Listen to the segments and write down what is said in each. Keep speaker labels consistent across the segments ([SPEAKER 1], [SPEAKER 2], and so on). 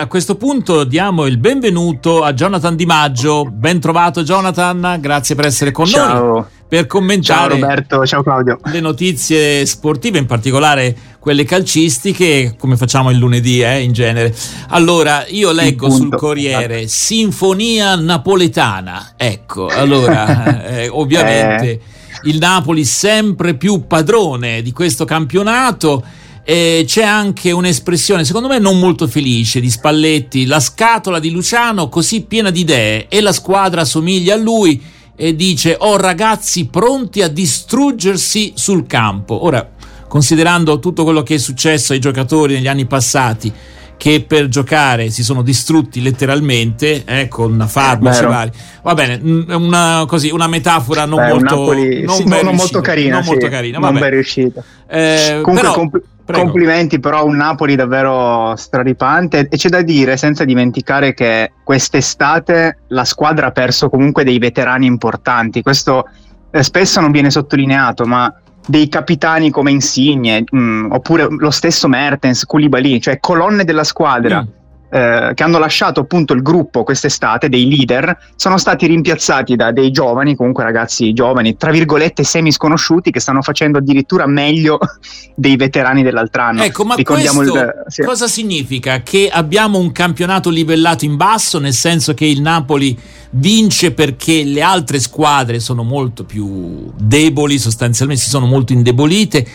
[SPEAKER 1] A questo punto diamo il benvenuto a Jonathan Di Maggio. Ben trovato Jonathan, grazie per essere con
[SPEAKER 2] ciao.
[SPEAKER 1] noi. Per commentare
[SPEAKER 2] ciao Roberto, ciao Claudio.
[SPEAKER 1] le notizie sportive, in particolare quelle calcistiche, come facciamo il lunedì eh, in genere. Allora, io leggo sul Corriere Sinfonia Napoletana. Ecco, allora, eh, ovviamente eh. il Napoli sempre più padrone di questo campionato eh, c'è anche un'espressione, secondo me non molto felice, di Spalletti, la scatola di Luciano così piena di idee e la squadra somiglia a lui e dice ho oh, ragazzi pronti a distruggersi sul campo. Ora, considerando tutto quello che è successo ai giocatori negli anni passati, che per giocare si sono distrutti letteralmente eh, con farmaci vari. Va bene, una, così, una metafora non
[SPEAKER 2] Beh,
[SPEAKER 1] molto,
[SPEAKER 2] Napoli,
[SPEAKER 1] non
[SPEAKER 2] sì, non molto carina.
[SPEAKER 1] Non
[SPEAKER 2] sì,
[SPEAKER 1] molto carina,
[SPEAKER 2] non ben riuscita.
[SPEAKER 1] Eh,
[SPEAKER 2] Comunque,
[SPEAKER 1] però,
[SPEAKER 2] compl- complimenti, però un Napoli davvero straripante. E c'è da dire, senza dimenticare, che quest'estate la squadra ha perso comunque dei veterani importanti. Questo eh, spesso non viene sottolineato, ma dei capitani come Insigne, mh, mm, oppure lo stesso Mertens, Koulibaly, cioè colonne della squadra. Mm eh, che hanno lasciato appunto il gruppo quest'estate, dei leader, sono stati rimpiazzati da dei giovani, comunque ragazzi giovani, tra virgolette semi sconosciuti, che stanno facendo addirittura meglio dei veterani dell'altro anno.
[SPEAKER 1] Ecco, ma Ricordiamo questo il, sì. cosa significa? Che abbiamo un campionato livellato in basso, nel senso che il Napoli vince perché le altre squadre sono molto più deboli, sostanzialmente si sono molto indebolite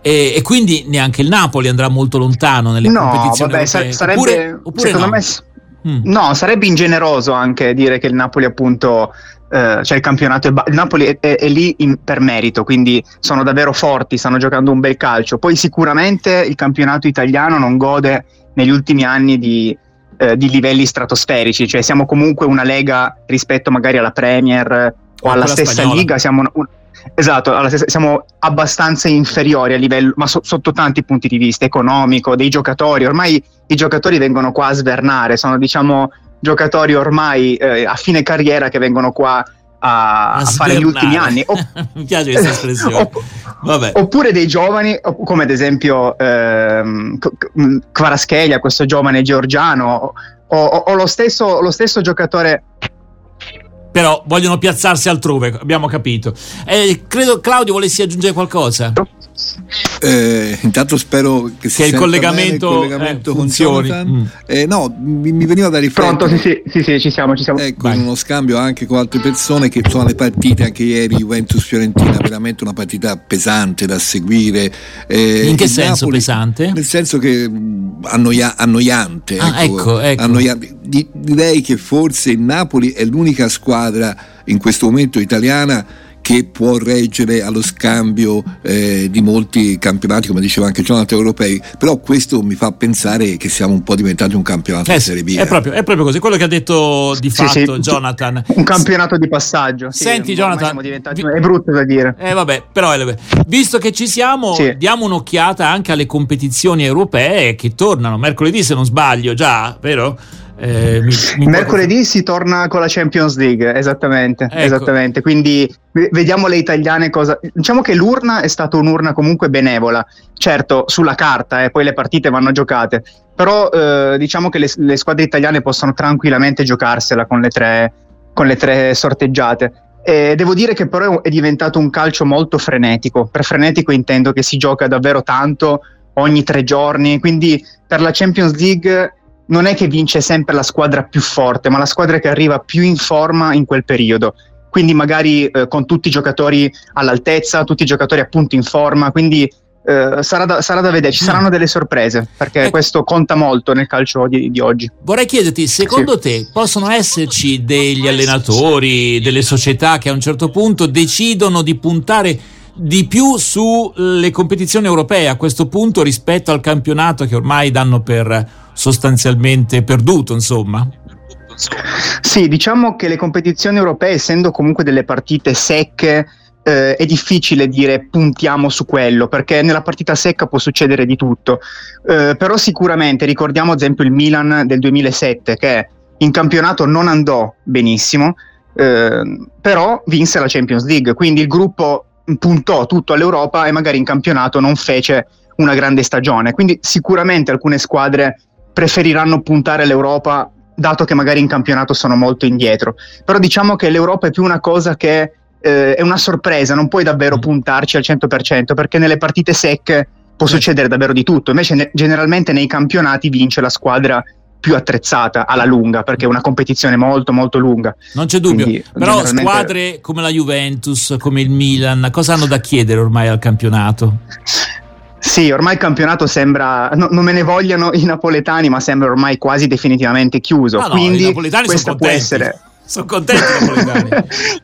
[SPEAKER 1] e, e, quindi neanche il Napoli andrà molto lontano nelle
[SPEAKER 2] no,
[SPEAKER 1] competizioni
[SPEAKER 2] vabbè,
[SPEAKER 1] sa-
[SPEAKER 2] sarebbe,
[SPEAKER 1] oppure, oppure
[SPEAKER 2] secondo
[SPEAKER 1] no?
[SPEAKER 2] me mm. no, sarebbe ingeneroso anche dire che il Napoli appunto eh, cioè il campionato è ba- il Napoli è, è, è lì in, per merito, quindi sono davvero forti, stanno giocando un bel calcio. Poi sicuramente il campionato italiano non gode negli ultimi anni di, eh, di livelli stratosferici, cioè siamo comunque una lega rispetto magari alla Premier o, alla stessa
[SPEAKER 1] spagnola.
[SPEAKER 2] liga, siamo una, una Esatto, siamo abbastanza inferiori a livello, ma so, sotto tanti punti di vista, economico, dei giocatori. Ormai i giocatori vengono qua a svernare, sono diciamo giocatori ormai eh, a fine carriera che vengono qua a, a fare gli ultimi anni.
[SPEAKER 1] O, Mi piace questa espressione. Opp-
[SPEAKER 2] oppure dei giovani, come ad esempio ehm, Kvaraschelia, questo giovane georgiano, o, o, o lo, stesso, lo stesso giocatore
[SPEAKER 1] però vogliono piazzarsi altrove, abbiamo capito. Eh, credo Claudio volessi aggiungere qualcosa.
[SPEAKER 3] Eh, intanto spero che,
[SPEAKER 1] che il collegamento,
[SPEAKER 3] bene, il collegamento
[SPEAKER 1] eh, funzioni.
[SPEAKER 3] Mm. Eh, no, mi, mi, veniva da riflettere.
[SPEAKER 2] Pronto, sì, sì, sì, sì, ci siamo, ci siamo.
[SPEAKER 3] Ecco, in uno scambio anche con altre persone che sono le partite, anche ieri Juventus-Fiorentina, veramente una partita pesante da seguire.
[SPEAKER 1] Eh, in che senso Napoli, pesante?
[SPEAKER 3] Nel senso che annoia, annoiante.
[SPEAKER 1] Ah, ecco, ecco, ecco.
[SPEAKER 3] Annoiante. Direi che forse il Napoli è l'unica squadra in questo momento italiana che può reggere allo scambio eh, di molti campionati, come diceva anche Jonathan europei, però questo mi fa pensare che siamo un po' diventati un campionato
[SPEAKER 1] eh,
[SPEAKER 3] di Serie B.
[SPEAKER 1] È proprio, è proprio, così, quello che ha detto di
[SPEAKER 2] sì,
[SPEAKER 1] fatto
[SPEAKER 2] sì,
[SPEAKER 1] Jonathan.
[SPEAKER 2] Un campionato di passaggio. Sì,
[SPEAKER 1] Senti Jonathan,
[SPEAKER 2] è brutto da dire.
[SPEAKER 1] Eh vabbè, però è, visto che ci siamo, diamo un'occhiata anche alle competizioni europee che tornano mercoledì se non sbaglio, già, vero?
[SPEAKER 2] Eh, mi, mi Mercoledì può... si torna con la Champions League, esattamente, ecco. esattamente. Quindi vediamo le italiane cosa. Diciamo che l'urna è stata un'urna comunque benevola, certo sulla carta, eh, poi le partite vanno giocate, però eh, diciamo che le, le, squadre italiane possono tranquillamente giocarsela con le tre, con le tre sorteggiate. E devo dire che però è diventato un calcio molto frenetico. Per frenetico intendo che si gioca davvero tanto ogni tre giorni, quindi per la Champions League non è che vince sempre la squadra più forte, ma la squadra che arriva più in forma in quel periodo. Quindi magari eh, con tutti i giocatori all'altezza, tutti i giocatori appunto in forma, quindi eh, sarà, da, sarà, da, vedere, ci saranno delle sorprese, perché eh. questo conta molto nel calcio di, di oggi.
[SPEAKER 1] Vorrei chiederti, secondo sì. te possono esserci degli allenatori, delle società che a un certo punto decidono di puntare di più sulle competizioni europee a questo punto rispetto al campionato che ormai danno per sostanzialmente perduto, insomma?
[SPEAKER 2] Sì, diciamo che le competizioni europee, essendo comunque delle partite secche, eh, è difficile dire puntiamo su quello, perché nella partita secca può succedere di tutto. Eh, però sicuramente ricordiamo ad esempio il Milan del 2007, che in campionato non andò benissimo, eh, però vinse la Champions League, quindi il gruppo puntò tutto all'Europa e magari in campionato non fece una grande stagione. Quindi sicuramente alcune squadre preferiranno puntare all'Europa dato che magari in campionato sono molto indietro. Però diciamo che l'Europa è più una cosa che eh, è una sorpresa, non puoi davvero mm. puntarci al 100% perché nelle partite secche può succedere davvero di tutto. Invece ne- generalmente nei campionati vince la squadra più attrezzata alla lunga perché è una competizione molto molto lunga
[SPEAKER 1] non c'è dubbio Quindi, però generalmente... squadre come la Juventus come il Milan cosa hanno da chiedere ormai al campionato?
[SPEAKER 2] Sì, ormai il campionato sembra, no, non me ne vogliano i napoletani, ma sembra ormai quasi definitivamente chiuso. No, Quindi no, i napoletani questa può essere
[SPEAKER 1] sono napoletani.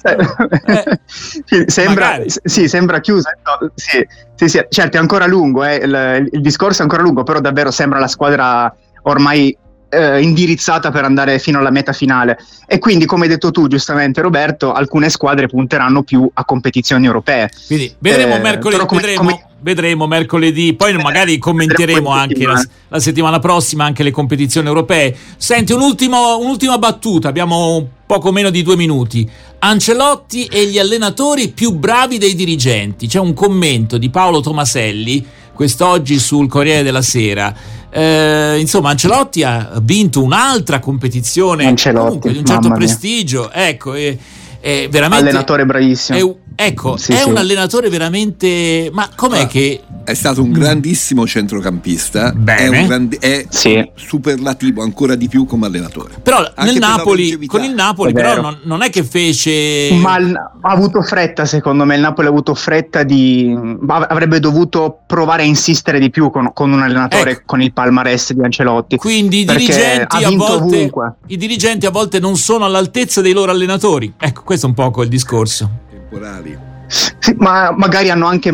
[SPEAKER 2] eh, sembra, sì, sembra chiusa. No, sì, sì, sì, certo, è ancora lungo, eh, il, il, discorso è ancora lungo, però davvero sembra la squadra ormai eh, indirizzata per andare fino alla meta finale. E quindi, come hai detto tu giustamente, Roberto, alcune squadre punteranno più a competizioni europee.
[SPEAKER 1] Quindi vedremo eh, mercoledì. Come, vedremo, come... vedremo, mercoledì, poi magari commenteremo anche la, la, settimana prossima anche le competizioni europee. Senti, un ultimo, un'ultima battuta, abbiamo poco meno di due minuti. Ancelotti e gli allenatori più bravi dei dirigenti. C'è un commento di Paolo Tomaselli quest'oggi sul Corriere della Sera. Eh, insomma, Ancelotti ha vinto un'altra competizione
[SPEAKER 2] comunque
[SPEAKER 1] di un certo prestigio. Ecco, è, è veramente.
[SPEAKER 2] Allenatore bravissimo.
[SPEAKER 1] È, ecco, sì, è sì. un allenatore veramente. Ma com'è ah, che.
[SPEAKER 3] È stato un grandissimo centrocampista.
[SPEAKER 1] Bene.
[SPEAKER 3] È, grandi... è sì. superlativo ancora di più come allenatore.
[SPEAKER 1] Però Anche nel Napoli, con il Napoli, però non, non, è che fece.
[SPEAKER 2] Ma ha avuto fretta, secondo me. Il Napoli ha avuto fretta di. Avrebbe dovuto provare a insistere di più con, con un allenatore ecco. con il palmarès di Ancelotti.
[SPEAKER 1] Quindi i dirigenti, a volte, i dirigenti a volte non sono all'altezza dei loro allenatori. Ecco, questo è un po' il discorso.
[SPEAKER 3] Temporali.
[SPEAKER 2] Sì, ma magari hanno anche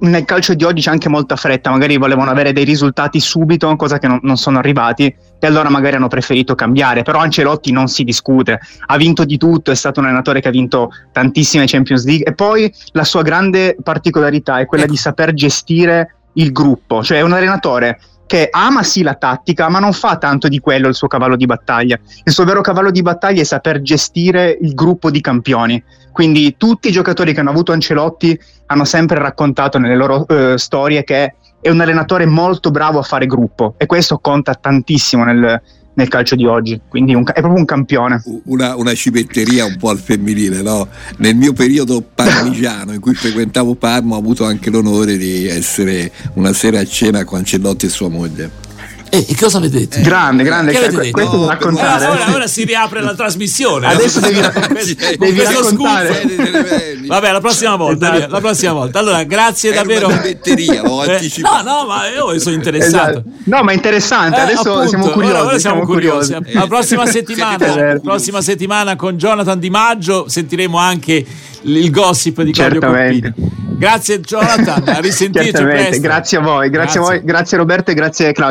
[SPEAKER 2] nel calcio di oggi c'è anche molta fretta, magari volevano avere dei risultati subito, cosa che non, non, sono arrivati, e allora magari hanno preferito cambiare. Però Ancelotti non si discute, ha vinto di tutto, è stato un allenatore che ha vinto tantissime Champions League e poi la sua grande particolarità è quella di saper gestire il gruppo, cioè è un allenatore che ama sì la tattica, ma non fa tanto di quello il suo cavallo di battaglia. Il suo vero cavallo di battaglia è saper gestire il gruppo di campioni. Quindi tutti i giocatori che hanno avuto Ancelotti hanno sempre raccontato nelle loro uh, storie che è un allenatore molto bravo a fare gruppo e questo conta tantissimo nel, nel calcio di oggi, quindi un, è proprio un campione.
[SPEAKER 3] Una, una, civetteria un po' al femminile, no? Nel mio periodo parmigiano in cui frequentavo Parma ho avuto anche l'onore di essere una sera a cena con Ancelotti e sua moglie.
[SPEAKER 1] E eh, cosa vedete?
[SPEAKER 2] Eh, grande, grande. Che avete detto? Questo
[SPEAKER 1] no, raccontare. Ora, ora, si riapre la trasmissione.
[SPEAKER 2] Adesso devi, devi raccontare.
[SPEAKER 1] Vabbè, la prossima volta. Esatto. La prossima volta. Allora, grazie
[SPEAKER 3] Era
[SPEAKER 1] davvero.
[SPEAKER 3] Ho
[SPEAKER 1] eh, no, no, ma io sono interessato. Esatto.
[SPEAKER 2] No, ma è interessante. Eh, Adesso appunto, siamo curiosi. Ora,
[SPEAKER 1] ora siamo, curiosi. curiosi. La prossima settimana, prossima settimana con Jonathan Di Maggio sentiremo anche il gossip di Claudio Coppini. Grazie Jonathan, a risentirci
[SPEAKER 2] Grazie a voi, grazie, grazie a voi, grazie Roberto e grazie Claudio.